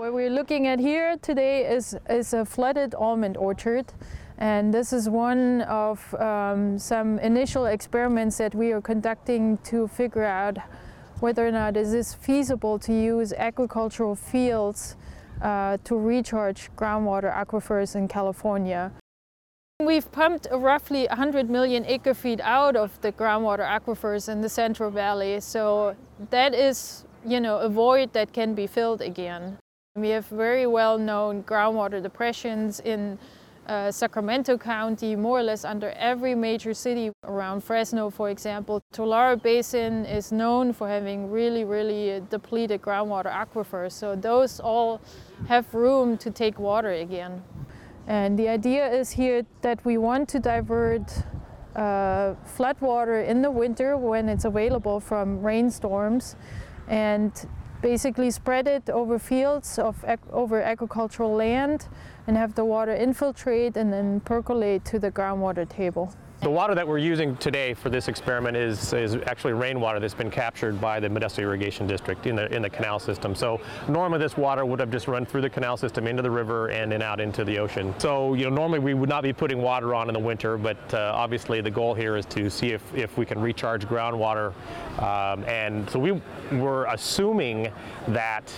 What we're looking at here today is, is a flooded almond orchard. And this is one of um, some initial experiments that we are conducting to figure out whether or not is feasible to use agricultural fields uh, to recharge groundwater aquifers in California. We've pumped roughly 100 million acre feet out of the groundwater aquifers in the Central Valley, so that is, you know, a void that can be filled again. We have very well-known groundwater depressions in uh, Sacramento County, more or less under every major city around Fresno, for example. Tulare Basin is known for having really, really depleted groundwater aquifers, so those all have room to take water again. And the idea is here that we want to divert uh, floodwater in the winter when it's available from rainstorms and basically spread it over fields of over agricultural land and have the water infiltrate and then percolate to the groundwater table. The water that we're using today for this experiment is, is actually rainwater that's been captured by the Modesto Irrigation District in the, in the canal system. So normally this water would have just run through the canal system into the river and then out into the ocean. So you know normally we would not be putting water on in the winter, but uh, obviously the goal here is to see if, if we can recharge groundwater. Um, and so we were assuming that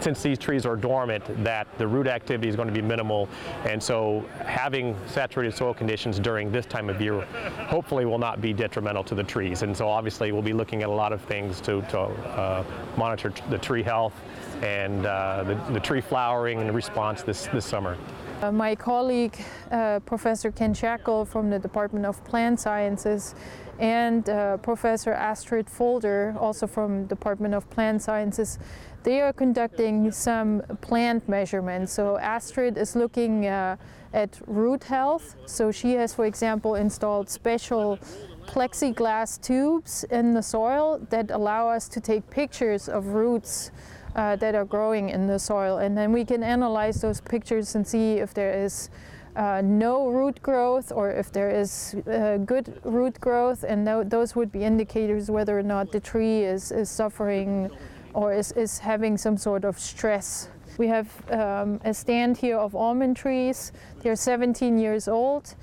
since these trees are dormant, that the root activity is going to be minimal. And so having saturated soil conditions during this time of year hopefully will not be detrimental to the trees. And so obviously we'll be looking at a lot of things to, to uh, monitor the tree health and uh, the, the, tree flowering and response this, this summer. Uh, my colleague, uh, Professor Ken Shackel from the Department of Plant Sciences and uh, Professor Astrid Volder, also from Department of Plant Sciences, they are conducting some plant measurements. So Astrid is looking uh, at root health. So she has, for example, installed special plexiglass tubes in the soil that allow us to take pictures of roots uh, that are growing in the soil. And then we can analyze those pictures and see if there is uh, no root growth or if there is uh, good root growth. And th those would be indicators whether or not the tree is, is suffering or is, is having some sort of stress. We have um, a stand here of almond trees. They're 17 years old.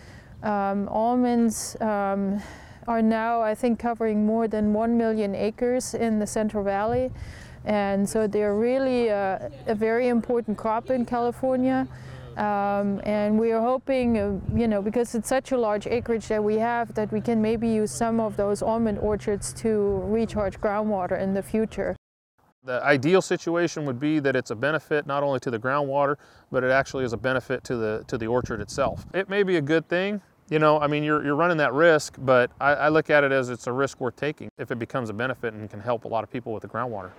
Um, almonds um, are now, I think, covering more than 1 million acres in the Central Valley. And so they're really uh, a very important crop in California. Um, and we are hoping, uh, you know, because it's such a large acreage that we have, that we can maybe use some of those almond orchards to recharge groundwater in the future. The ideal situation would be that it's a benefit not only to the groundwater, but it actually is a benefit to the, to the orchard itself. It may be a good thing, you know, I mean, you're, you're running that risk, but I, I look at it as it's a risk worth taking if it becomes a benefit and can help a lot of people with the groundwater.